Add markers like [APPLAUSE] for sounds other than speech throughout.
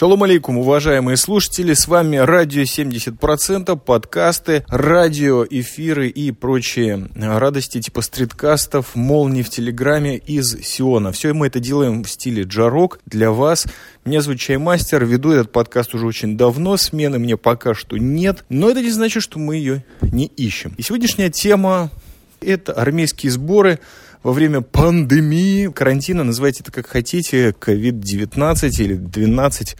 Шалом алейкум, уважаемые слушатели, с вами радио 70%, подкасты, радио, эфиры и прочие радости типа стриткастов, молний в Телеграме из Сиона. Все мы это делаем в стиле джарок для вас. Меня зовут Чаймастер, веду этот подкаст уже очень давно, смены мне пока что нет, но это не значит, что мы ее не ищем. И сегодняшняя тема – это армейские сборы – во время пандемии, карантина, называйте это как хотите, COVID-19 или 12.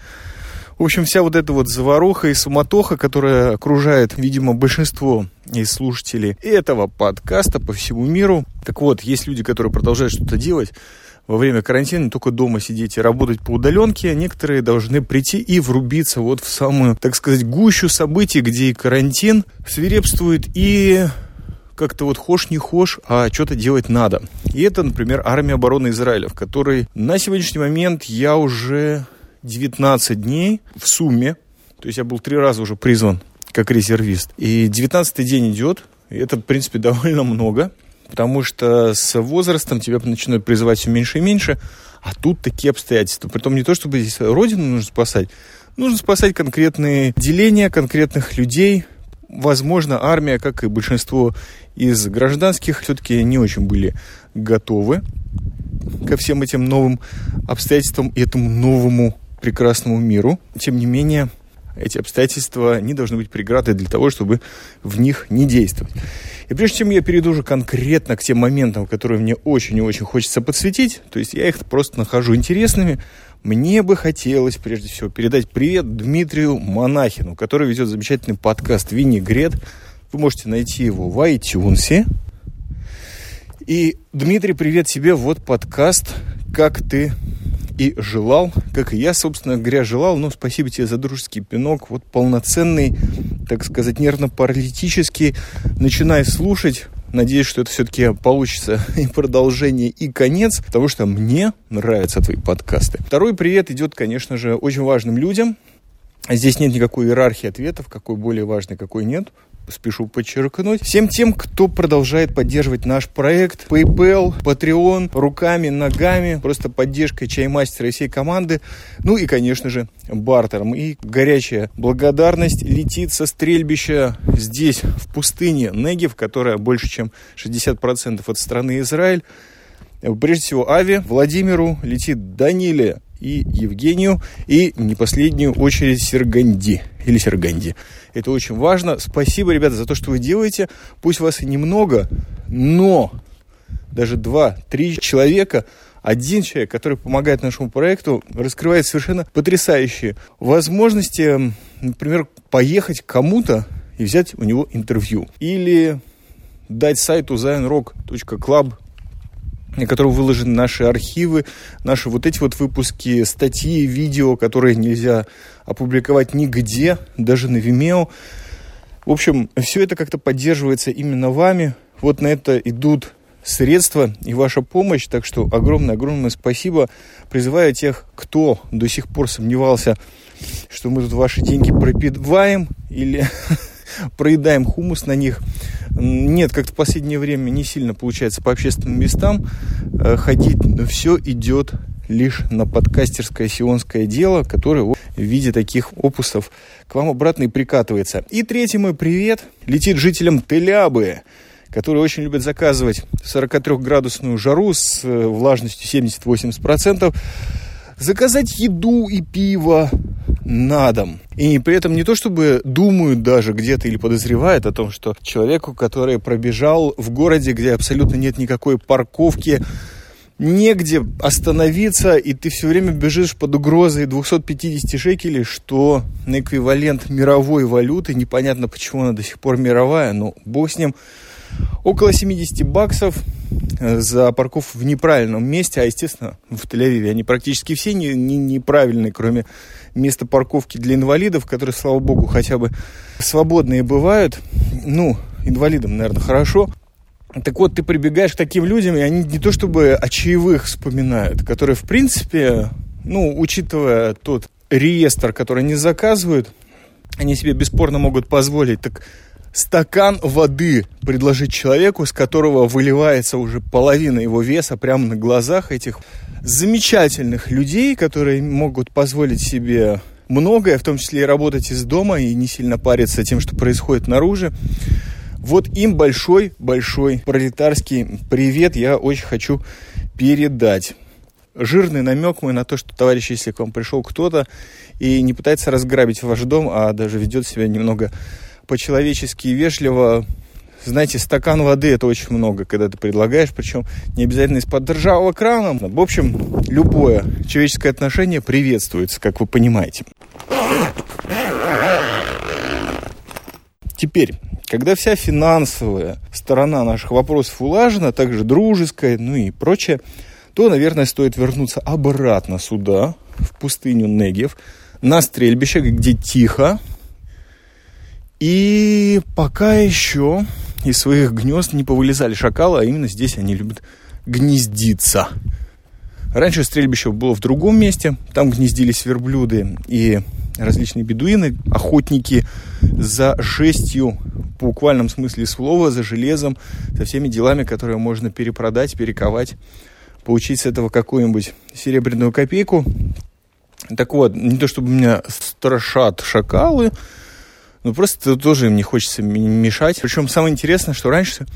В общем, вся вот эта вот заваруха и суматоха, которая окружает, видимо, большинство из слушателей этого подкаста по всему миру. Так вот, есть люди, которые продолжают что-то делать во время карантина, не только дома сидеть и работать по удаленке, некоторые должны прийти и врубиться вот в самую, так сказать, гущу событий, где и карантин свирепствует, и как-то вот хошь не хошь, а что-то делать надо. И это, например, армия обороны Израиля, в которой на сегодняшний момент я уже 19 дней в сумме, то есть я был три раза уже призван как резервист. И 19 день идет, и это, в принципе, [LAUGHS] довольно много, потому что с возрастом тебя начинают призывать все меньше и меньше, а тут такие обстоятельства. Притом не то, чтобы здесь родину нужно спасать, нужно спасать конкретные деления конкретных людей, возможно, армия, как и большинство из гражданских, все-таки не очень были готовы ко всем этим новым обстоятельствам и этому новому прекрасному миру. Тем не менее, эти обстоятельства не должны быть преградой для того, чтобы в них не действовать. И прежде чем я перейду уже конкретно к тем моментам, которые мне очень и очень хочется подсветить, то есть я их просто нахожу интересными, мне бы хотелось, прежде всего, передать привет Дмитрию Монахину, который ведет замечательный подкаст «Винегрет». Вы можете найти его в iTunes. И, Дмитрий, привет тебе. Вот подкаст «Как ты и желал, как и я, собственно говоря, желал. Но спасибо тебе за дружеский пинок. Вот полноценный, так сказать, нервно-паралитический. Начинай слушать. Надеюсь, что это все-таки получится [LAUGHS] и продолжение, и конец, потому что мне нравятся твои подкасты. Второй привет идет, конечно же, очень важным людям. Здесь нет никакой иерархии ответов, какой более важный, какой нет спешу подчеркнуть. Всем тем, кто продолжает поддерживать наш проект, PayPal, Patreon, руками, ногами, просто поддержкой чаймастера и всей команды. Ну и, конечно же, бартером. И горячая благодарность летит со стрельбища здесь, в пустыне Негев, которая больше, чем 60% от страны Израиль. Прежде всего, Ави, Владимиру, летит Даниле и Евгению, и не последнюю очередь Серганди или Серганди. Это очень важно. Спасибо, ребята, за то, что вы делаете. Пусть вас и немного, но даже два-три человека, один человек, который помогает нашему проекту, раскрывает совершенно потрясающие возможности, например, поехать к кому-то и взять у него интервью. Или дать сайту zionrock.club на котором выложены наши архивы, наши вот эти вот выпуски, статьи, видео, которые нельзя опубликовать нигде, даже на Vimeo. В общем, все это как-то поддерживается именно вами. Вот на это идут средства и ваша помощь. Так что огромное-огромное спасибо. Призываю тех, кто до сих пор сомневался, что мы тут ваши деньги пропиваем или [LAUGHS] проедаем хумус на них. Нет, как-то в последнее время не сильно получается по общественным местам э, ходить, но все идет лишь на подкастерское сионское дело, которое в виде таких опусов к вам обратно и прикатывается. И третий мой привет летит жителям Телябы, которые очень любят заказывать 43-градусную жару с э, влажностью 70-80%, заказать еду и пиво, на дом. И при этом не то чтобы думают даже где-то или подозревают о том, что человеку, который пробежал в городе, где абсолютно нет никакой парковки, негде остановиться, и ты все время бежишь под угрозой 250 шекелей, что на эквивалент мировой валюты, непонятно почему она до сих пор мировая, но бог с ним, около 70 баксов э, за парковку в неправильном месте, а, естественно, в Тель-Авиве они практически все не, не, неправильные, кроме места парковки для инвалидов, которые, слава богу, хотя бы свободные бывают. Ну, инвалидам, наверное, хорошо. Так вот, ты прибегаешь к таким людям, и они не то чтобы о чаевых вспоминают, которые, в принципе, ну, учитывая тот реестр, который они заказывают, они себе бесспорно могут позволить. Так стакан воды предложить человеку, с которого выливается уже половина его веса прямо на глазах этих замечательных людей, которые могут позволить себе многое, в том числе и работать из дома и не сильно париться тем, что происходит наружу. Вот им большой-большой пролетарский привет я очень хочу передать. Жирный намек мой на то, что, товарищ, если к вам пришел кто-то и не пытается разграбить ваш дом, а даже ведет себя немного по-человечески вежливо, знаете, стакан воды это очень много, когда ты предлагаешь, причем не обязательно из-под ржавого крана. В общем, любое человеческое отношение приветствуется, как вы понимаете. Теперь, когда вся финансовая сторона наших вопросов улажена, также дружеская, ну и прочее, то, наверное, стоит вернуться обратно сюда, в пустыню Негев, на стрельбище, где тихо. И пока еще из своих гнезд не повылезали шакалы, а именно здесь они любят гнездиться. Раньше стрельбище было в другом месте, там гнездились верблюды и различные бедуины, охотники за жестью, в буквальном смысле слова, за железом, за всеми делами, которые можно перепродать, перековать, получить с этого какую-нибудь серебряную копейку. Так вот, не то чтобы меня страшат шакалы, но просто тоже им не хочется мешать. Причем самое интересное, что раньше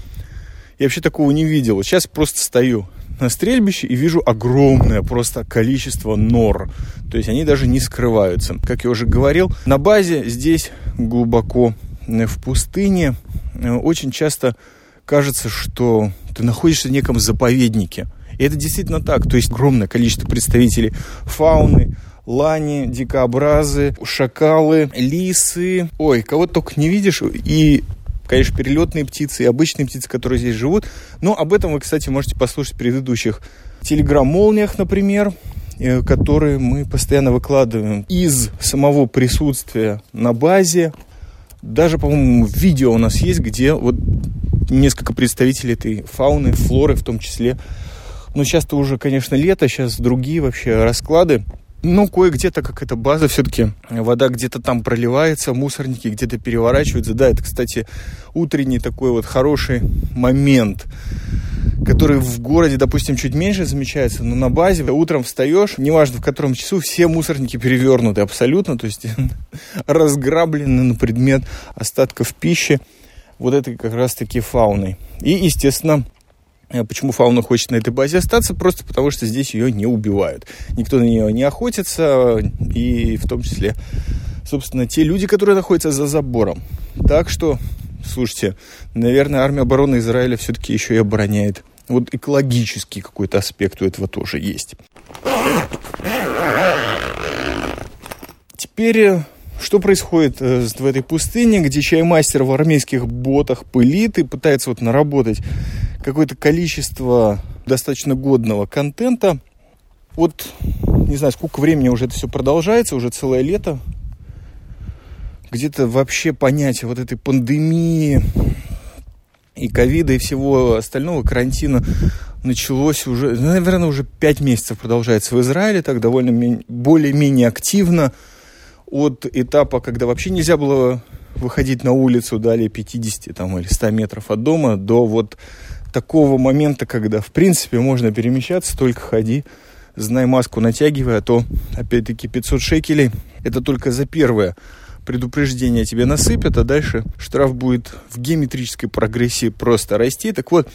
я вообще такого не видел. Сейчас просто стою на стрельбище и вижу огромное просто количество нор. То есть они даже не скрываются. Как я уже говорил, на базе здесь глубоко э, в пустыне э, очень часто кажется, что ты находишься в неком заповеднике. И это действительно так. То есть огромное количество представителей фауны, лани, дикообразы, шакалы, лисы. Ой, кого только не видишь. И конечно, перелетные птицы и обычные птицы, которые здесь живут. Но об этом вы, кстати, можете послушать в предыдущих телеграм-молниях, например, э, которые мы постоянно выкладываем из самого присутствия на базе. Даже, по-моему, видео у нас есть, где вот несколько представителей этой фауны, флоры в том числе. Но сейчас-то уже, конечно, лето, сейчас другие вообще расклады. Ну, кое-где, так как это база, все-таки вода где-то там проливается, мусорники где-то переворачиваются. Да, это, кстати, утренний такой вот хороший момент, который в городе, допустим, чуть меньше замечается, но на базе утром встаешь, неважно в котором часу, все мусорники перевернуты абсолютно, то есть [LAUGHS] разграблены на предмет остатков пищи вот этой как раз-таки фауной. И, естественно, почему фауна хочет на этой базе остаться? Просто потому, что здесь ее не убивают. Никто на нее не охотится, и в том числе, собственно, те люди, которые находятся за забором. Так что, слушайте, наверное, армия обороны Израиля все-таки еще и обороняет. Вот экологический какой-то аспект у этого тоже есть. Теперь э, что происходит э, в этой пустыне, где чаймастер в армейских ботах пылит и пытается вот наработать какое-то количество достаточно годного контента. Вот не знаю, сколько времени уже это все продолжается, уже целое лето. Где-то вообще понятие вот этой пандемии и ковида и всего остального карантина началось уже, наверное, уже пять месяцев продолжается в Израиле, так довольно более-менее активно от этапа, когда вообще нельзя было выходить на улицу далее 50 там, или 100 метров от дома, до вот такого момента, когда, в принципе, можно перемещаться, только ходи, знай маску, натягивай, а то, опять-таки, 500 шекелей, это только за первое предупреждение тебе насыпят, а дальше штраф будет в геометрической прогрессии просто расти. Так вот,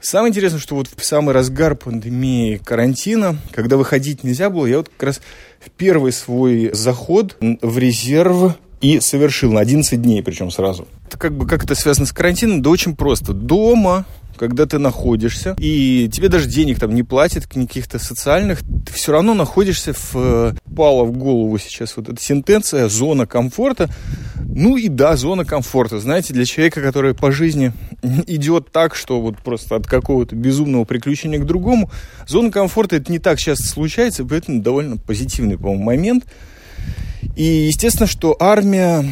самое интересное, что вот в самый разгар пандемии карантина, когда выходить нельзя было, я вот как раз в первый свой заход в резерв и совершил на 11 дней, причем сразу. Это как бы как это связано с карантином? Да очень просто. Дома когда ты находишься, и тебе даже денег там не платят, каких-то социальных, ты все равно находишься в... Э, пала в голову сейчас вот эта сентенция «зона комфорта». Ну и да, зона комфорта. Знаете, для человека, который по жизни [LAUGHS] идет так, что вот просто от какого-то безумного приключения к другому, зона комфорта это не так часто случается, поэтому довольно позитивный, по-моему, момент. И естественно, что армия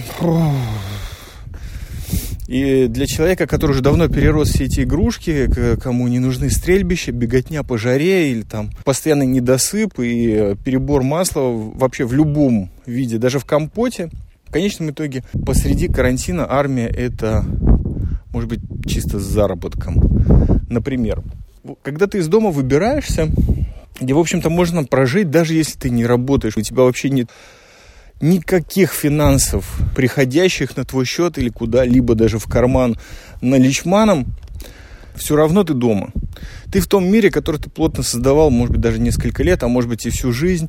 и для человека, который уже давно перерос все эти игрушки, кому не нужны стрельбища, беготня по жаре или там постоянный недосып и перебор масла вообще в любом виде, даже в компоте, В конечном итоге, посреди карантина армия это, может быть, чисто с заработком. Например, когда ты из дома выбираешься, где, в общем-то, можно прожить, даже если ты не работаешь, у тебя вообще нет никаких финансов, приходящих на твой счет или куда-либо даже в карман наличманом, все равно ты дома. Ты в том мире, который ты плотно создавал, может быть, даже несколько лет, а может быть и всю жизнь.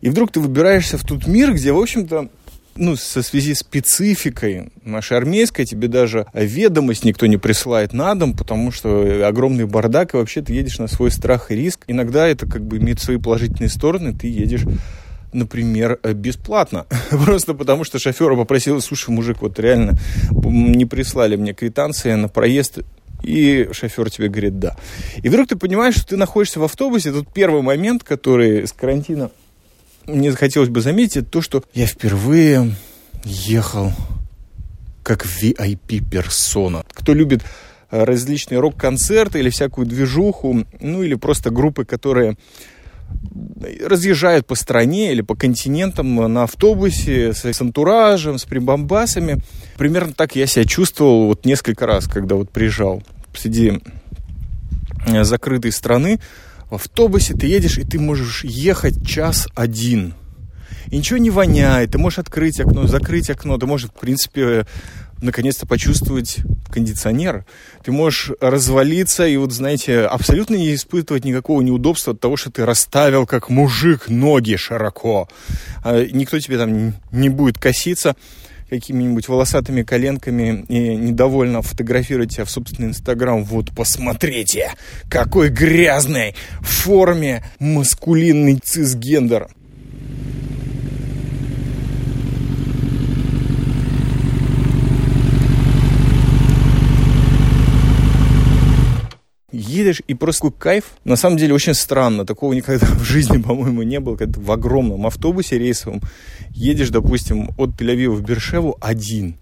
И вдруг ты выбираешься в тот мир, где, в общем-то, ну, со связи с спецификой нашей армейской, тебе даже ведомость никто не присылает на дом, потому что огромный бардак, и вообще ты едешь на свой страх и риск. Иногда это как бы имеет свои положительные стороны, ты едешь например, бесплатно. [LAUGHS] Просто потому, что шофера попросил, слушай, мужик, вот реально не прислали мне квитанции на проезд, и шофер тебе говорит «да». И вдруг ты понимаешь, что ты находишься в автобусе, тут первый момент, который с карантина мне захотелось бы заметить, то, что я впервые ехал как VIP-персона. Кто любит э, различные рок-концерты или всякую движуху, ну или просто группы, которые разъезжают по стране или по континентам на автобусе с, с антуражем, с прибамбасами. Примерно так я себя чувствовал вот несколько раз, когда вот приезжал среди э, закрытой страны. В автобусе ты едешь, и ты можешь ехать час один. И ничего не воняет. Ты можешь открыть окно, закрыть окно. Ты можешь, в принципе, наконец-то почувствовать кондиционер. Ты можешь развалиться и вот, знаете, абсолютно не испытывать никакого неудобства от того, что ты расставил как мужик ноги широко. А никто тебе там не будет коситься какими-нибудь волосатыми коленками и недовольно фотографировать тебя в собственный инстаграм. Вот посмотрите, какой грязной форме маскулинный цисгендер. Едешь и просто кайф. На самом деле очень странно, такого никогда [LAUGHS] в жизни, по-моему, не было, когда в огромном автобусе рейсовом едешь, допустим, от Тель-Авива в Бершеву один.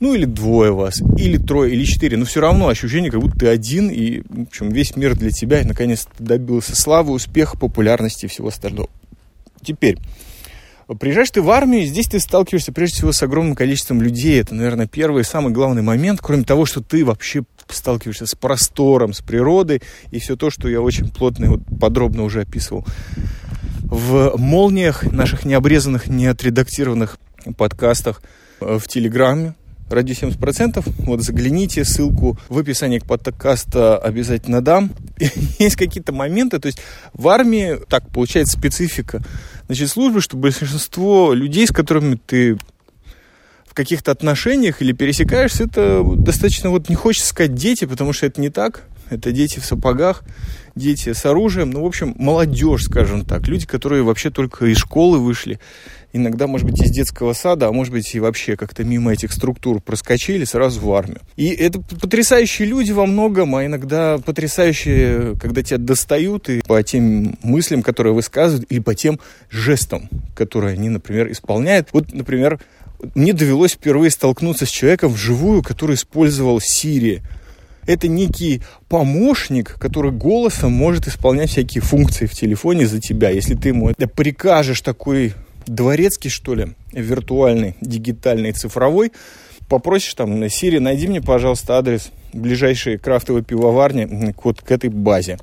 Ну, или двое вас, или трое, или четыре. Но все равно ощущение, как будто ты один, и, в общем, весь мир для тебя, и, наконец, добился славы, успеха, популярности и всего остального. Теперь, Приезжаешь ты в армию, и здесь ты сталкиваешься прежде всего с огромным количеством людей. Это, наверное, первый и самый главный момент, кроме того, что ты вообще сталкиваешься с простором, с природой и все то, что я очень плотно и вот подробно уже описывал. В молниях наших необрезанных, не отредактированных подкастах э, в Телеграме, ради 70%. Вот загляните, ссылку в описании к подкаста обязательно дам. [LAUGHS] Есть какие-то моменты, то есть в армии, так получается специфика, значит, службы, что большинство людей, с которыми ты в каких-то отношениях или пересекаешься, это достаточно, вот не хочется сказать дети, потому что это не так. Это дети в сапогах, дети с оружием, ну, в общем, молодежь, скажем так, люди, которые вообще только из школы вышли, иногда, может быть, из детского сада, а может быть, и вообще как-то мимо этих структур проскочили сразу в армию. И это потрясающие люди во многом, а иногда потрясающие, когда тебя достают и по тем мыслям, которые высказывают, или по тем жестам, которые они, например, исполняют. Вот, например, мне довелось впервые столкнуться с человеком вживую, который использовал Siri. Это некий помощник, который голосом может исполнять всякие функции в телефоне за тебя. Если ты ему это прикажешь такой дворецкий, что ли, виртуальный, дигитальный, цифровой, попросишь там на Siri, найди мне, пожалуйста, адрес ближайшей крафтовой пивоварни вот к этой базе.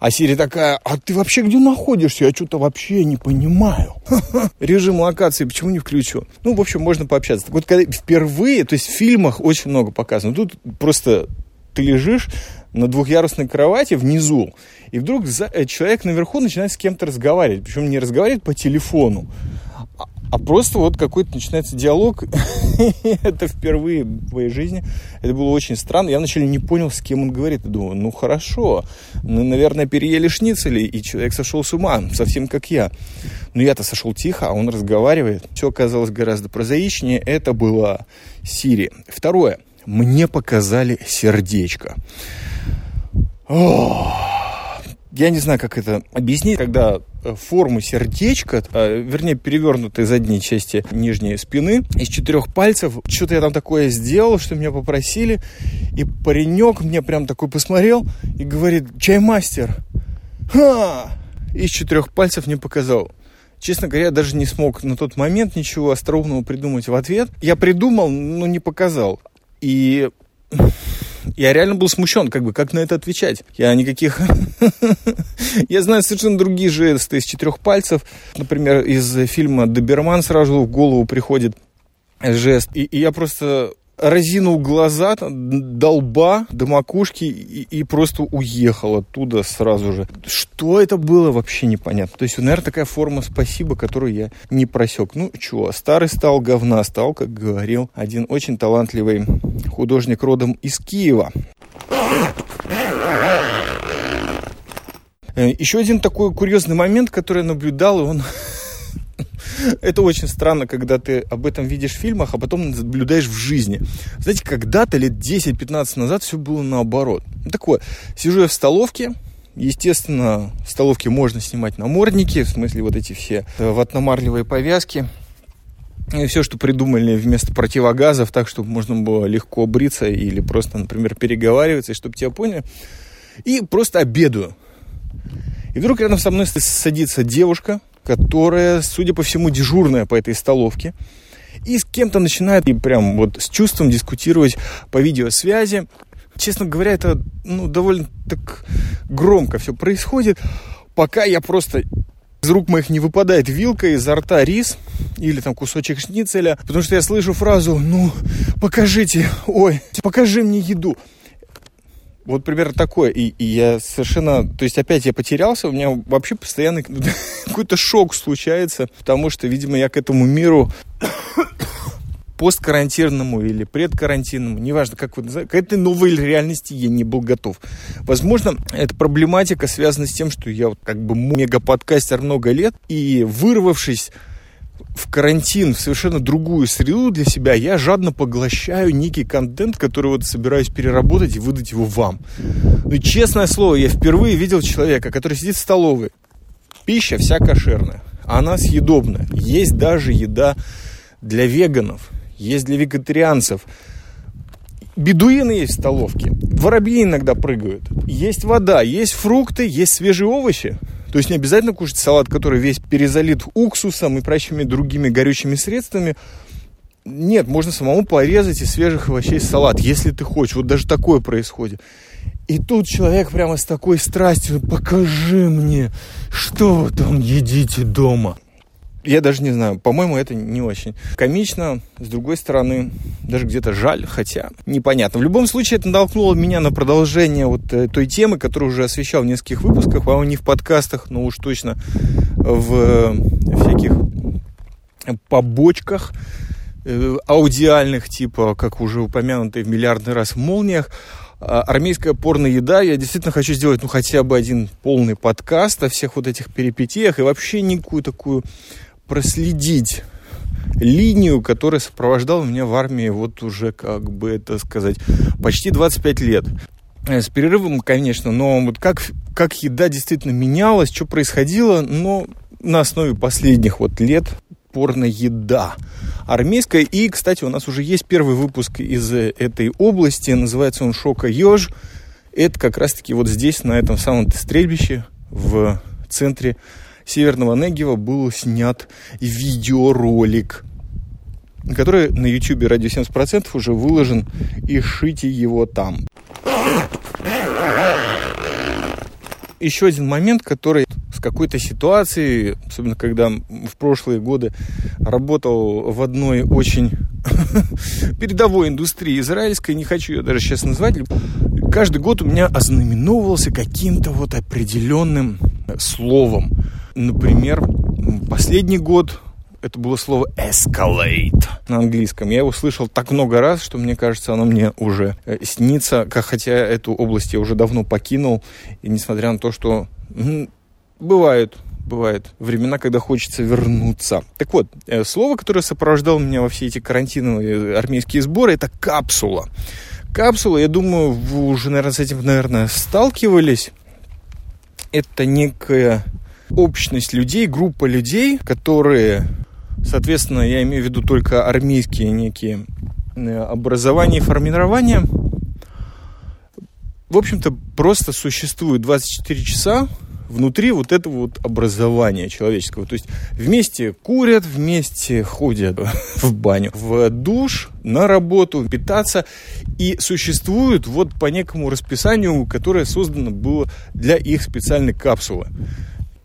А Сири такая, а ты вообще где находишься? Я что-то вообще не понимаю. [LAUGHS] Режим локации почему не включу? Ну, в общем, можно пообщаться. Так вот, когда впервые, то есть в фильмах очень много показано. Тут просто ты лежишь на двухъярусной кровати внизу, и вдруг э, человек наверху начинает с кем-то разговаривать. Причем не разговаривает по телефону, а просто вот какой-то начинается диалог. [LAUGHS] это впервые в моей жизни. Это было очень странно. Я вначале не понял, с кем он говорит. Я думаю, ну хорошо. Ну, наверное, переели шницели, и человек сошел с ума, совсем как я. Но я-то сошел тихо, а он разговаривает. Все оказалось гораздо прозаичнее. Это было Сири. Второе. Мне показали сердечко. Я не знаю, как это объяснить, когда э, форму сердечка, а, вернее, перевернутой задней части нижней спины, из четырех пальцев, что-то я там такое сделал, что меня попросили, и паренек мне прям такой посмотрел и говорит, чаймастер, ха! Из четырех пальцев мне показал, Честно говоря, я даже не смог на тот момент ничего остроумного придумать в ответ. Я придумал, но не показал. И я реально был смущен, как бы, как на это отвечать. Я никаких... [LAUGHS] Я знаю совершенно другие жесты из четырех пальцев. Например, из фильма «Доберман» сразу в голову приходит жест. И, я просто разинул глаза, долба до макушки и, и просто уехал оттуда сразу же. Что это было, вообще непонятно. То есть, наверное, такая форма спасибо, которую я не просек. Ну, чего, старый стал, говна стал, как говорил один очень талантливый художник родом из Киева. Э, еще один такой курьезный момент, который я наблюдал, и он [LAUGHS] это очень странно, когда ты об этом видишь в фильмах, а потом наблюдаешь в жизни. Знаете, когда-то лет 10-15 назад все было наоборот. Ну, так вот, сижу я в столовке, Естественно, в столовке можно снимать намордники, в смысле вот эти все э, ватномарлевые повязки. И все, что придумали вместо противогазов, так, чтобы можно было легко бриться или просто, например, переговариваться, и чтобы тебя поняли. И просто обедаю. И вдруг рядом со мной садится девушка, которая, судя по всему, дежурная по этой столовке, и с кем-то начинает и прям вот с чувством дискутировать по видеосвязи. Честно говоря, это ну, довольно так громко все происходит, пока я просто из рук моих не выпадает вилка, изо рта рис или там кусочек шницеля, потому что я слышу фразу «Ну, покажите, ой, покажи мне еду». Вот примерно такое. И, и я совершенно... То есть опять я потерялся, у меня вообще постоянно [LAUGHS] какой-то шок случается, потому что, видимо, я к этому миру [COUGHS] посткарантинному или предкарантинному, неважно, как вы называете, к этой новой реальности я не был готов. Возможно, эта проблематика связана с тем, что я вот как бы мега-подкастер много лет, и вырвавшись в карантин, в совершенно другую среду для себя, я жадно поглощаю некий контент, который вот собираюсь переработать и выдать его вам. Ну, честное слово, я впервые видел человека, который сидит в столовой. Пища вся кошерная, она съедобная. Есть даже еда для веганов, есть для вегетарианцев. Бедуины есть в столовке, воробьи иногда прыгают, есть вода, есть фрукты, есть свежие овощи. То есть не обязательно кушать салат, который весь перезалит уксусом и прочими другими горючими средствами. Нет, можно самому порезать из свежих овощей салат, если ты хочешь. Вот даже такое происходит. И тут человек прямо с такой страстью, покажи мне, что вы там едите дома я даже не знаю, по-моему, это не очень комично. С другой стороны, даже где-то жаль, хотя непонятно. В любом случае, это натолкнуло меня на продолжение вот э, той темы, которую уже освещал в нескольких выпусках, по-моему, не в подкастах, но уж точно в э, всяких побочках э, аудиальных, типа, как уже упомянутый в миллиардный раз, молниях, а, армейская порно еда. Я действительно хочу сделать, ну, хотя бы один полный подкаст о всех вот этих перипетиях и вообще никакую такую проследить линию, которая сопровождала меня в армии вот уже, как бы это сказать, почти 25 лет. Э, с перерывом, конечно, но вот как, как еда действительно менялась, что происходило, но на основе последних вот лет порно-еда армейская. И, кстати, у нас уже есть первый выпуск из этой области, называется он «Шока Ёж». Это как раз-таки вот здесь, на этом самом стрельбище в центре Северного Негева был снят видеоролик, который на YouTube радио 70% уже выложен, и шите его там. Еще один момент, который с какой-то ситуацией, особенно когда в прошлые годы работал в одной очень [LAUGHS] передовой индустрии израильской, не хочу ее даже сейчас назвать, каждый год у меня ознаменовывался каким-то вот определенным словом. Например, последний год это было слово escalate на английском. Я его слышал так много раз, что мне кажется, оно мне уже э, снится, хотя эту область я уже давно покинул. И несмотря на то, что бывают бывают времена, когда хочется вернуться. Так вот, э, слово, которое сопровождало меня во все эти карантиновые армейские сборы, это капсула. Капсула, я думаю, вы уже, наверное, с этим, наверное, сталкивались. Это некая общность людей, группа людей, которые, соответственно, я имею в виду только армейские некие э, образования и формирования, в общем-то, просто существуют 24 часа внутри вот этого вот образования человеческого. То есть вместе курят, вместе ходят [LAUGHS] в баню, в душ, на работу, питаться и существуют вот по некому расписанию, которое создано было для их специальной капсулы.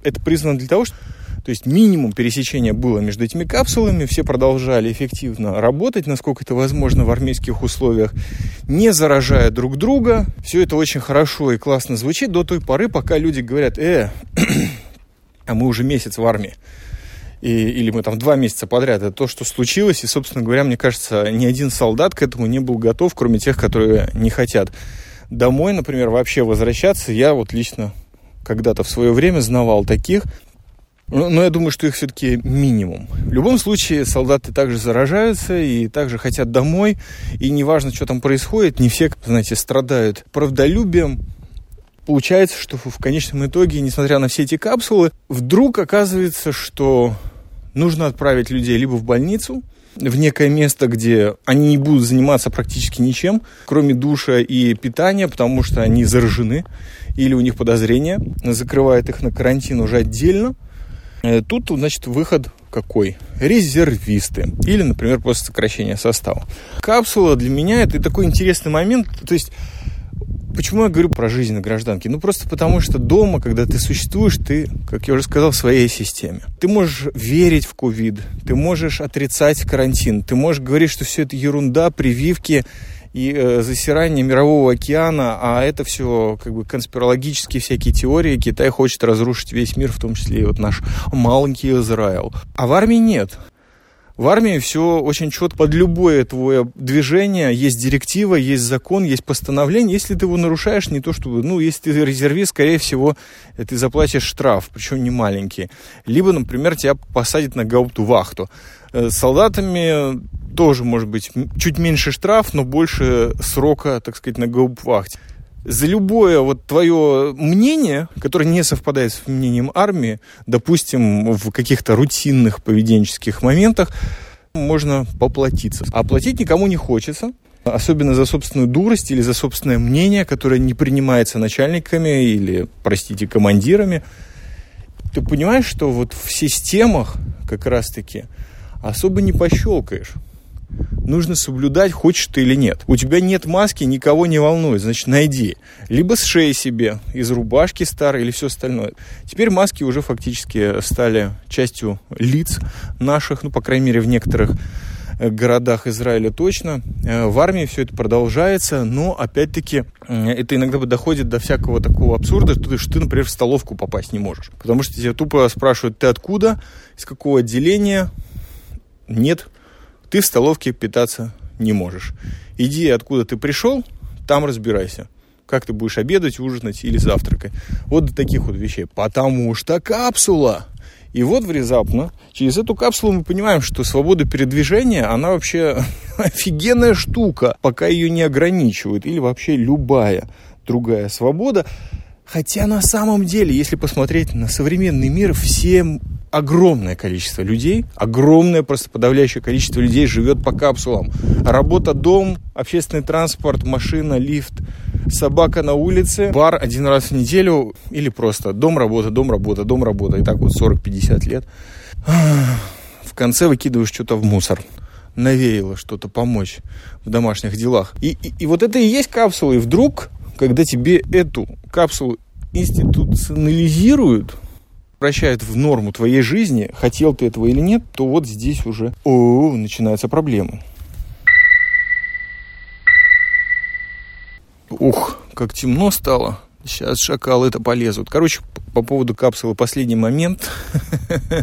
Это признано для того, что то есть минимум пересечения было между этими капсулами, все продолжали эффективно работать, насколько это возможно в армейских условиях, не заражая друг друга. Все это очень хорошо и классно звучит до той поры, пока люди говорят, э, [CLEARS THROAT] а мы уже месяц в армии. И, или мы там два месяца подряд. Это то, что случилось. И, собственно говоря, мне кажется, ни один солдат к этому не был готов, кроме тех, которые не хотят домой, например, вообще возвращаться. Я вот лично когда-то в свое время знавал таких, ну, но я думаю, что их все-таки минимум. В любом случае, солдаты также заражаются и также хотят домой. И неважно, что там происходит, не все, знаете, страдают правдолюбием. Получается, что в конечном итоге, несмотря на все эти капсулы, вдруг оказывается, что нужно отправить людей либо в больницу, в некое место, где они не будут заниматься практически ничем, кроме душа и питания, потому что они заражены, или у них подозрения, закрывает их на карантин уже отдельно – Э, тут, значит, выход какой? Резервисты. Или, например, после сокращения состава. Капсула для меня это такой интересный момент. То есть, почему я говорю про жизнь на гражданке? Ну, просто потому что дома, когда ты существуешь, ты, как я уже сказал, в своей системе. Ты можешь верить в ковид, ты можешь отрицать карантин, ты можешь говорить, что все это ерунда, прививки и э, засирание мирового океана, а это все как бы конспирологические всякие теории. Китай хочет разрушить весь мир, в том числе и вот наш маленький Израил. А в армии нет. В армии все очень четко. Под любое твое движение есть директива, есть закон, есть постановление. Если ты его нарушаешь, не то чтобы... Ну, если ты резервист, скорее всего, ты заплатишь штраф, причем не маленький. Либо, например, тебя посадят на гаупту-вахту. Э, с солдатами тоже может быть чуть меньше штраф, но больше срока, так сказать, на гауптвахте. За любое вот твое мнение, которое не совпадает с мнением армии, допустим, в каких-то рутинных поведенческих моментах, можно поплатиться. А платить никому не хочется, особенно за собственную дурость или за собственное мнение, которое не принимается начальниками или, простите, командирами. Ты понимаешь, что вот в системах как раз-таки особо не пощелкаешь нужно соблюдать, хочешь ты или нет. У тебя нет маски, никого не волнует, значит, найди. Либо с шеи себе, из рубашки старой или все остальное. Теперь маски уже фактически стали частью лиц наших, ну, по крайней мере, в некоторых э, городах Израиля точно. Э, в армии все это продолжается, но опять-таки это иногда доходит до всякого такого абсурда, что ты, что ты, например, в столовку попасть не можешь. Потому что тебя тупо спрашивают, ты откуда, из какого отделения? Нет, ты в столовке питаться не можешь. Иди, откуда ты пришел, там разбирайся. Как ты будешь обедать, ужинать или завтракать. Вот до таких вот вещей. Потому что капсула. И вот внезапно через эту капсулу мы понимаем, что свобода передвижения, она вообще [LAUGHS] офигенная штука, пока ее не ограничивают. Или вообще любая другая свобода. Хотя на самом деле, если посмотреть на современный мир, всем огромное количество людей, огромное просто подавляющее количество людей живет по капсулам. Работа, дом, общественный транспорт, машина, лифт, собака на улице, бар один раз в неделю или просто дом, работа, дом, работа, дом, работа. И так вот 40-50 лет. [SIGHS] В конце выкидываешь что-то в мусор навеяло что-то помочь в домашних делах. И, и, и вот это и есть капсула. И вдруг, когда тебе эту капсулу институционализируют, превращает в норму твоей жизни, хотел ты этого или нет, то вот здесь уже о, начинаются проблемы. Ух, как темно стало. Сейчас шакалы это полезут. Короче, по поводу капсулы последний момент.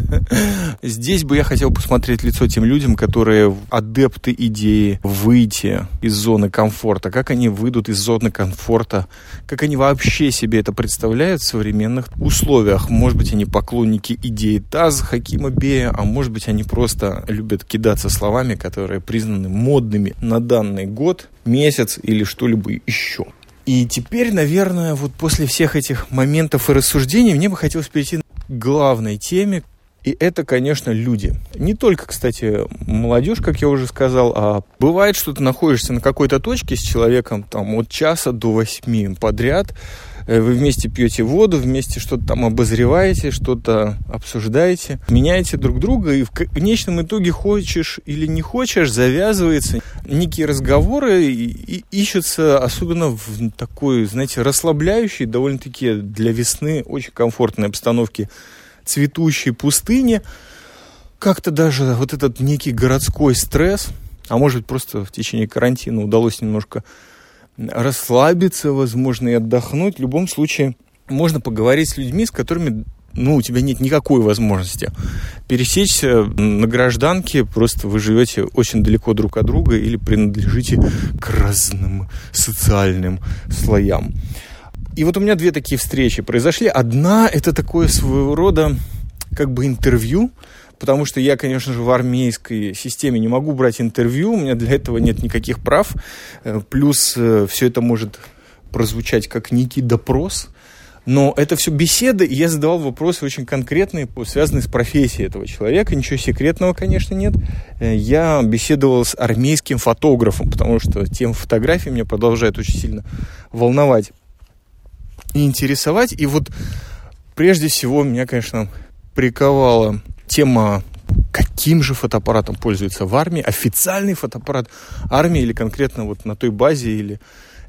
[LAUGHS] Здесь бы я хотел посмотреть лицо тем людям, которые адепты идеи выйти из зоны комфорта. Как они выйдут из зоны комфорта? Как они вообще себе это представляют в современных условиях? Может быть, они поклонники идеи ТАЗ Хакима Бея, а может быть, они просто любят кидаться словами, которые признаны модными на данный год, месяц или что-либо еще. И теперь, наверное, вот после всех этих моментов и рассуждений мне бы хотелось перейти к главной теме, и это, конечно, люди. Не только, кстати, молодежь, как я уже сказал, а бывает, что ты находишься на какой-то точке с человеком там от часа до восьми подряд, вы вместе пьете воду, вместе что-то там обозреваете, что-то обсуждаете, меняете друг друга, и в конечном итоге хочешь или не хочешь, завязывается некие разговоры и, и ищутся, особенно в такой, знаете, расслабляющей, довольно-таки для весны очень комфортной обстановке цветущей пустыне. Как-то даже вот этот некий городской стресс, а может просто в течение карантина удалось немножко расслабиться, возможно, и отдохнуть. В любом случае, можно поговорить с людьми, с которыми ну, у тебя нет никакой возможности пересечься на гражданке, просто вы живете очень далеко друг от друга или принадлежите к разным социальным слоям. И вот у меня две такие встречи произошли. Одна – это такое своего рода как бы интервью, потому что я, конечно же, в армейской системе не могу брать интервью, у меня для этого нет никаких прав. Э, плюс э, все это может прозвучать как некий допрос. Но это все беседа, и я задавал вопросы очень конкретные, связанные с профессией этого человека. Ничего секретного, конечно, нет. Э, я беседовал с армейским фотографом, потому что тема фотографии меня продолжает очень сильно волновать и интересовать. И вот прежде всего меня, конечно, приковала тема каким же фотоаппаратом пользуется в армии, официальный фотоаппарат армии или конкретно вот на той базе или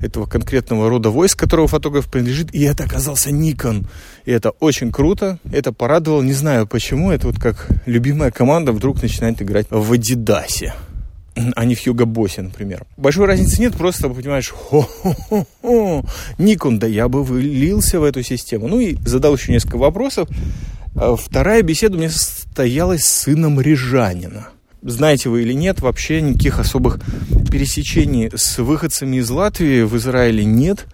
этого конкретного рода войск, которого фотограф принадлежит, и это оказался Nikon. И это очень круто, это порадовало, не знаю почему, это вот как любимая команда вдруг начинает играть в Адидасе а не в Хьюго Боссе, например. Большой разницы нет, просто, понимаешь, хо-хо-хо, Никон, да я бы вылился в эту систему. Ну и задал еще несколько вопросов. А вторая беседа у меня состоялась с сыном Рижанина. Знаете вы или нет, вообще никаких особых пересечений с выходцами из Латвии в Израиле нет.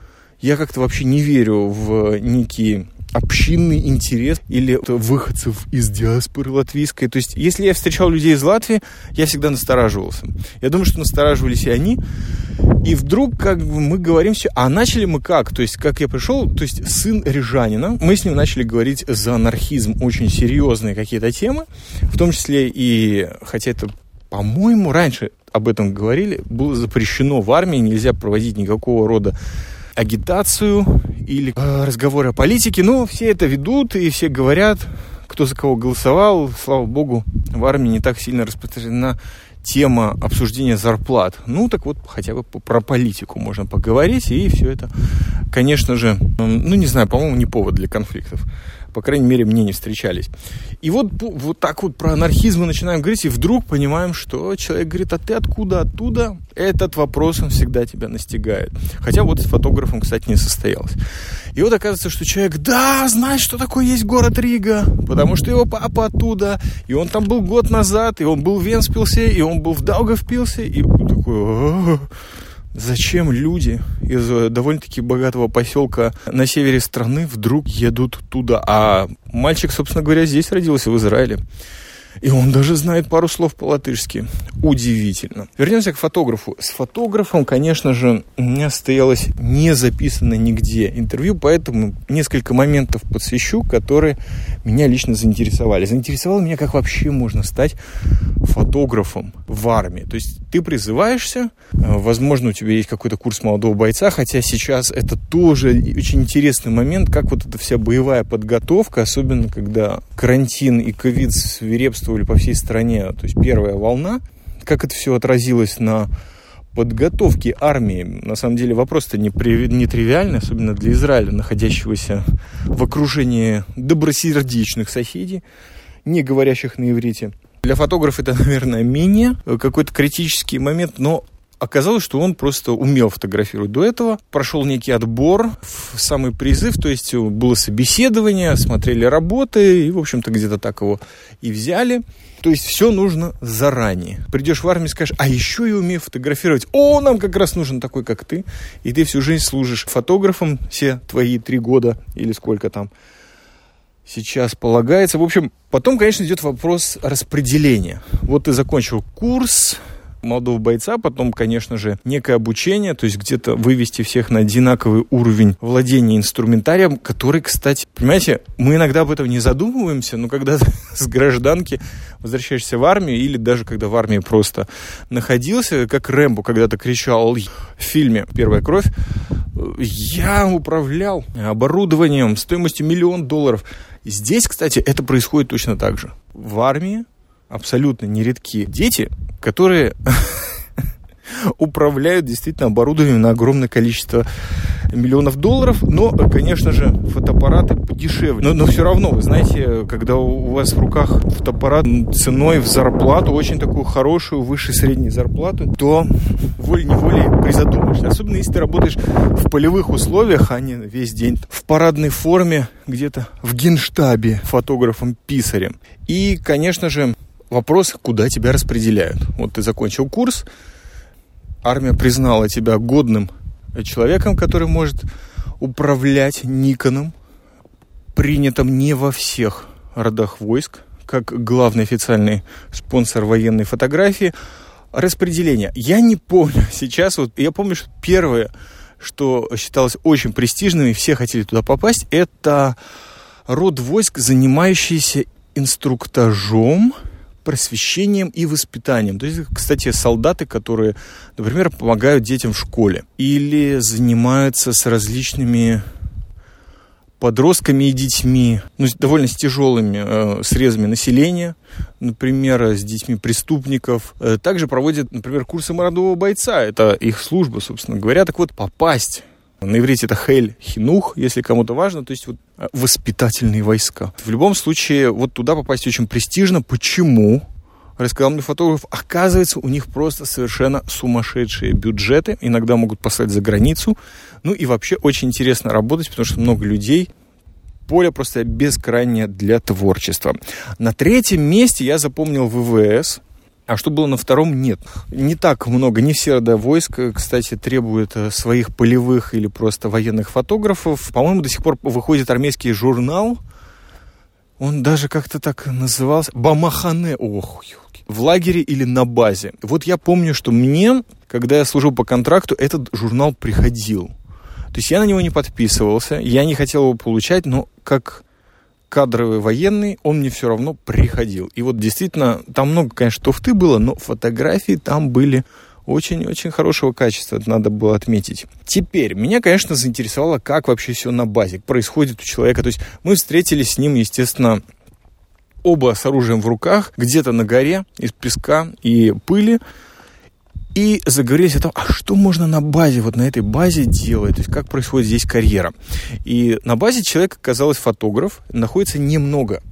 Я как-то вообще не верю в некие общинный интерес или выходцев из диаспоры латвийской. То есть, если я встречал людей из Латвии, я всегда настораживался. Я думаю, что настораживались и они. И вдруг как бы мы говорим все, а начали мы как? То есть, как я пришел, то есть сын Рижанина, мы с ним начали говорить за анархизм, очень серьезные какие-то темы, в том числе и, хотя это, по-моему, раньше об этом говорили, было запрещено в армии, нельзя проводить никакого рода агитацию или э, разговоры о политике. Но все это ведут и все говорят, кто за кого голосовал. Слава богу, в армии не так сильно распространена тема обсуждения зарплат. Ну, так вот, хотя бы про политику можно поговорить, и все это, конечно же, ну, не знаю, по-моему, не повод для конфликтов по крайней мере, мне не встречались. И вот, вот так вот про анархизм мы начинаем говорить, и вдруг понимаем, что человек говорит, а ты откуда, оттуда? Этот вопрос, он всегда тебя настигает. Хотя вот с фотографом, кстати, не состоялось. И вот оказывается, что человек, да, знает, что такое есть город Рига, потому что его папа оттуда, и он там был год назад, и он был в Венспилсе, и он был в Даугавпилсе, и такой, Зачем люди из э, довольно-таки богатого поселка на севере страны вдруг едут туда? А мальчик, собственно говоря, здесь родился, в Израиле. И он даже знает пару слов по-латышски. Удивительно. Вернемся к фотографу. С фотографом, конечно же, у меня состоялось не записано нигде интервью, поэтому несколько моментов подсвещу, которые меня лично заинтересовали. Заинтересовало меня, как вообще можно стать фотографом в армии. То есть ты призываешься, э, возможно, у тебя есть какой-то курс молодого бойца, хотя сейчас это тоже очень интересный момент, как вот эта вся боевая подготовка, особенно когда карантин и ковид свирепствовали по всей стране, то есть первая волна, как это все отразилось на подготовке армии. На самом деле вопрос-то не, при, не тривиальный, особенно для Израиля, находящегося в окружении добросердечных соседей, не говорящих на иврите. Для фотографа это, [LAUGHS] наверное, менее какой-то критический момент, но оказалось, что он просто умел фотографировать до этого. Прошел некий отбор в самый призыв, то есть было собеседование, смотрели работы, и, в общем-то, где-то так его и взяли. То есть все нужно заранее. Придешь в армию и скажешь, а еще я умею фотографировать. О, нам как раз нужен такой, как ты. И ты всю жизнь служишь фотографом, все твои три года или сколько там сейчас полагается. В общем, потом, конечно, идет вопрос распределения. Вот ты закончил курс, молодого бойца, потом, конечно же, некое обучение, то есть где-то вывести всех на одинаковый уровень владения инструментарием, который, кстати, понимаете, мы иногда об этом не задумываемся, но когда [LAUGHS] с гражданки возвращаешься в армию, или даже когда в армии просто находился, как Рэмбо когда-то кричал в фильме «Первая кровь», я управлял оборудованием стоимостью миллион долларов. Здесь, кстати, это происходит точно так же. В армии абсолютно нередки дети, которые [LAUGHS] управляют действительно оборудованием на огромное количество миллионов долларов, но, конечно же, фотоаппараты подешевле. Но, но все равно, вы знаете, когда у вас в руках фотоаппарат ценой в зарплату, очень такую хорошую, выше средней зарплату, то волей-неволей призадумаешься. Особенно, если ты работаешь в полевых условиях, а не весь день в парадной форме где-то в генштабе фотографом-писарем. И, конечно же, вопрос, куда тебя распределяют. Вот ты закончил курс, армия признала тебя годным человеком, который может управлять Никоном, принятым не во всех родах войск, как главный официальный спонсор военной фотографии. Распределение. Я не помню [LAUGHS] сейчас, вот я помню, что первое, что считалось очень престижным, и все хотели туда попасть, это род войск, занимающийся инструктажом просвещением и воспитанием. То есть, кстати, солдаты, которые, например, помогают детям в школе или занимаются с различными подростками и детьми, ну, довольно с тяжелыми э, срезами населения, например, с детьми преступников. Э, также проводят, например, курсы молодого бойца. Это их служба, собственно говоря. Так вот, попасть на иврите это хель хинух, если кому-то важно, то есть вот э, воспитательные войска. В любом случае, вот туда попасть очень престижно. Почему? рассказал мне фотограф, оказывается, у них просто совершенно сумасшедшие бюджеты, иногда могут послать за границу. Ну и вообще очень интересно работать, потому что много людей, поле просто бескрайнее для творчества. На третьем месте я запомнил ВВС, а что было на втором, нет. Не так много, не все рода войск, кстати, требуют э, своих полевых или просто военных фотографов. По-моему, до сих пор выходит армейский журнал. Он даже как-то так назывался. Бамахане. Ох, в лагере или на базе. Вот я помню, что мне, когда я служил по контракту, этот журнал приходил. То есть я на него не подписывался, я не хотел его получать, но как кадровый военный, он мне все равно приходил. И вот действительно, там много, конечно, тофты было, но фотографии там были очень-очень хорошего качества, это надо было отметить. Теперь, меня, конечно, заинтересовало, как вообще все на базе происходит у человека. То есть мы встретились с ним, естественно, оба с оружием в руках, где-то на горе из песка и пыли и заговорились о том, а что можно на базе, вот на этой базе делать, то есть как происходит здесь карьера. И на базе человек, оказалось, фотограф, находится немного.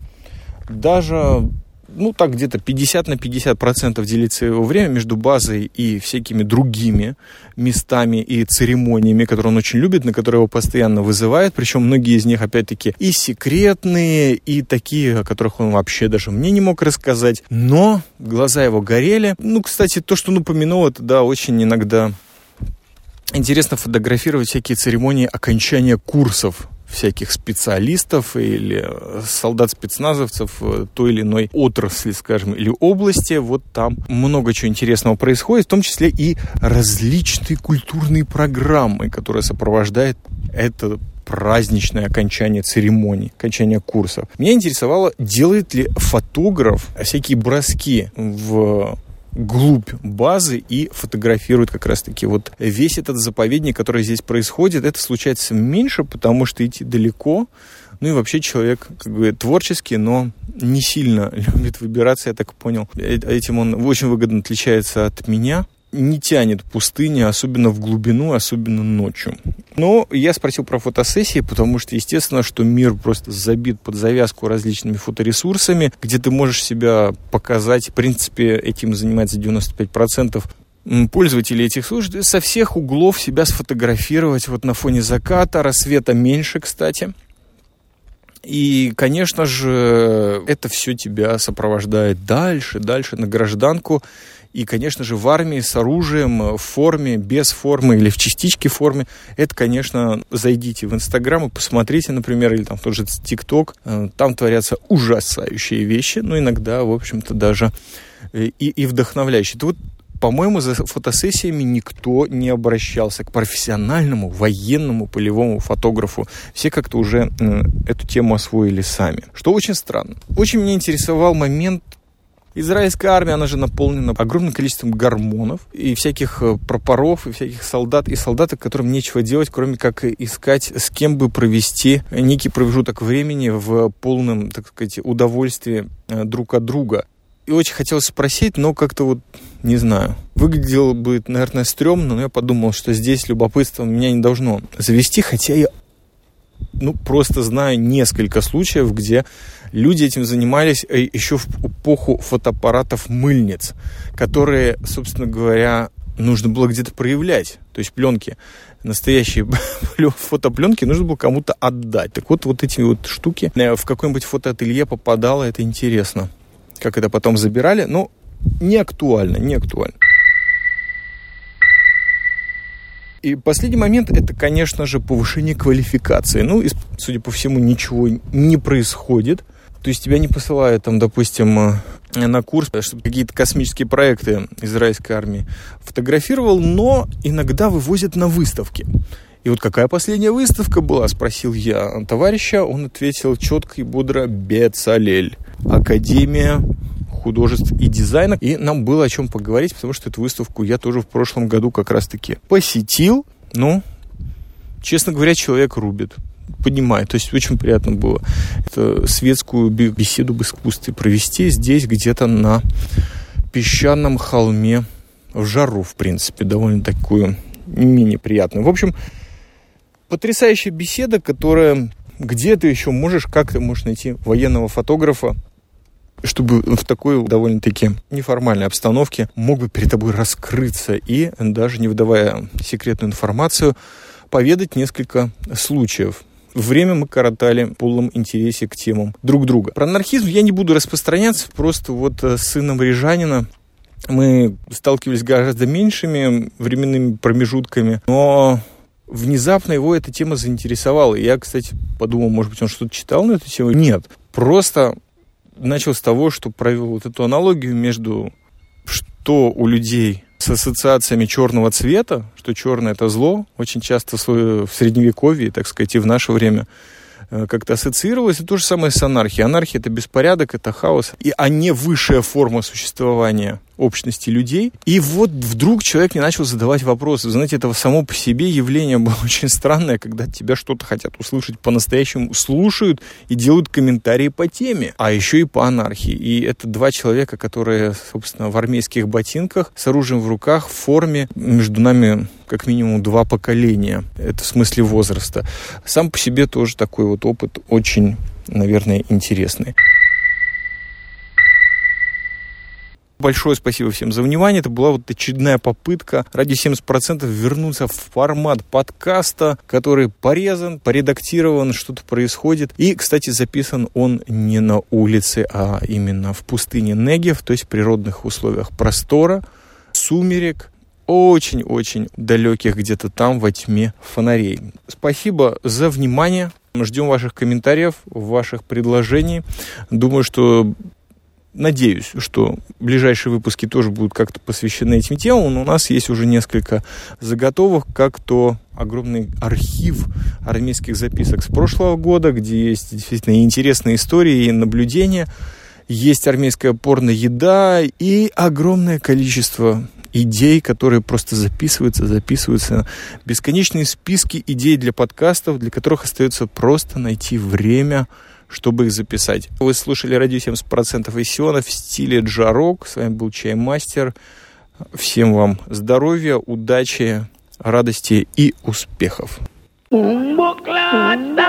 Даже ну, так где-то 50 на 50 процентов делится его время между базой и всякими другими местами и церемониями, которые он очень любит, на которые его постоянно вызывают. Причем многие из них, опять-таки, и секретные, и такие, о которых он вообще даже мне не мог рассказать. Но глаза его горели. Ну, кстати, то, что он упомянул, это, да, очень иногда интересно фотографировать всякие церемонии окончания курсов всяких специалистов или солдат-спецназовцев э, той или иной отрасли, скажем, или области. Вот там много чего интересного происходит, в том числе и различные культурные программы, которые сопровождают это праздничное окончание церемоний, окончание курсов. Меня интересовало, делает ли фотограф всякие броски в глубь базы и фотографируют как раз-таки вот весь этот заповедник, который здесь происходит. Это случается меньше, потому что идти далеко. Ну и вообще человек как бы творческий, но не сильно [LAUGHS] любит выбираться, я так понял. Э, этим он очень выгодно отличается от меня не тянет пустыня, особенно в глубину, особенно ночью. Но я спросил про фотосессии, потому что, естественно, что мир просто забит под завязку различными фоторесурсами, где ты можешь себя показать. В принципе, этим занимается 95% пользователей этих служб со всех углов себя сфотографировать вот на фоне заката, рассвета меньше, кстати. И, конечно же, это все тебя сопровождает дальше, дальше на гражданку. И, конечно же, в армии с оружием, э, в форме, без формы или в частичке формы, это, конечно, зайдите в Инстаграм и посмотрите, например, или там тот же ТикТок, э, там творятся ужасающие вещи, но иногда, в общем-то, даже э, и, и вдохновляющие. Вот по-моему, за фотосессиями никто не обращался к профессиональному военному полевому фотографу. Все как-то уже э, эту тему освоили сами. Что очень странно. Очень меня интересовал момент Израильская армия, она же наполнена огромным количеством гормонов и всяких э, пропоров, и всяких солдат, и солдаты, которым нечего делать, кроме как искать, с кем бы провести некий промежуток времени в полном, так сказать, удовольствии э, друг от друга. И очень хотелось спросить, но как-то вот, не знаю, выглядело бы, наверное, стрёмно, но я подумал, что здесь любопытство меня не должно завести, хотя я ну, просто знаю несколько случаев, где люди этим занимались э, еще в эпоху фотоаппаратов мыльниц, которые, собственно говоря, нужно было где-то проявлять. То есть пленки, настоящие [LAUGHS] фотопленки нужно было кому-то отдать. Так вот, вот эти вот штуки э, в какое-нибудь фотоателье попадало, это интересно. Как это потом забирали, ну, не актуально, не актуально. И последний момент это, конечно же, повышение квалификации. Ну, и, судя по всему, ничего не происходит. То есть тебя не посылают, там, допустим, э, на курс, чтобы какие-то космические проекты израильской армии фотографировал, но иногда вывозят на выставки. И вот какая последняя выставка была, спросил я товарища, он ответил четко и бодро «Бецалель, Академия художеств и дизайна. И нам было о чем поговорить, потому что эту выставку я тоже в прошлом году как раз-таки посетил. Ну, честно говоря, человек рубит поднимает. То есть очень приятно было это светскую беседу об искусстве провести здесь, где-то на песчаном холме в жару, в принципе, довольно такую менее приятную. В общем, потрясающая беседа, которая где ты еще можешь, как ты можешь найти военного фотографа, чтобы в такой довольно-таки неформальной обстановке мог бы перед тобой раскрыться и, даже не выдавая секретную информацию, поведать несколько случаев. Время мы коротали в полном интересе к темам друг друга. Про анархизм я не буду распространяться, просто вот э, с сыном Рижанина мы сталкивались гораздо меньшими временными промежутками, но внезапно его эта тема заинтересовала. Я, кстати, подумал, может быть, он что-то читал на эту тему. Нет, просто начал с того, что провел вот эту аналогию между что у людей с ассоциациями черного цвета, что черное это зло, очень часто в средневековье, так сказать, и в наше время Э, как-то ассоциировалось. И то же самое с анархией. Анархия – это беспорядок, это хаос, и, а не высшая форма существования общности людей. И вот вдруг человек не начал задавать вопросы. Знаете, это само по себе явление было [LAUGHS] очень странное, когда тебя что-то хотят услышать по-настоящему, слушают и делают комментарии по теме, а еще и по анархии. И это два человека, которые, собственно, в армейских ботинках, с оружием в руках, в форме, между нами как минимум два поколения. Это в смысле возраста. Сам по себе тоже такой вот опыт очень, наверное, интересный. Большое спасибо всем за внимание. Это была вот очередная попытка ради 70% вернуться в формат подкаста, который порезан, поредактирован, что-то происходит. И, кстати, записан он не на улице, а именно в пустыне Негев, то есть в природных условиях простора, сумерек, очень-очень далеких где-то там во тьме фонарей. Спасибо за внимание. Ждем ваших комментариев, ваших предложений. Думаю, что Надеюсь, что ближайшие выпуски тоже будут как-то посвящены этим темам. Но у нас есть уже несколько заготовок, как то огромный архив армейских записок с прошлого года, где есть действительно интересные истории и наблюдения. Есть армейская порно-еда и огромное количество идей, которые просто записываются, записываются. Бесконечные списки идей для подкастов, для которых остается просто найти время, чтобы их записать. Вы слушали радио 70% из Сиона в стиле джарок. С вами был Чаймастер. Всем вам здоровья, удачи, радости и успехов. Муклада!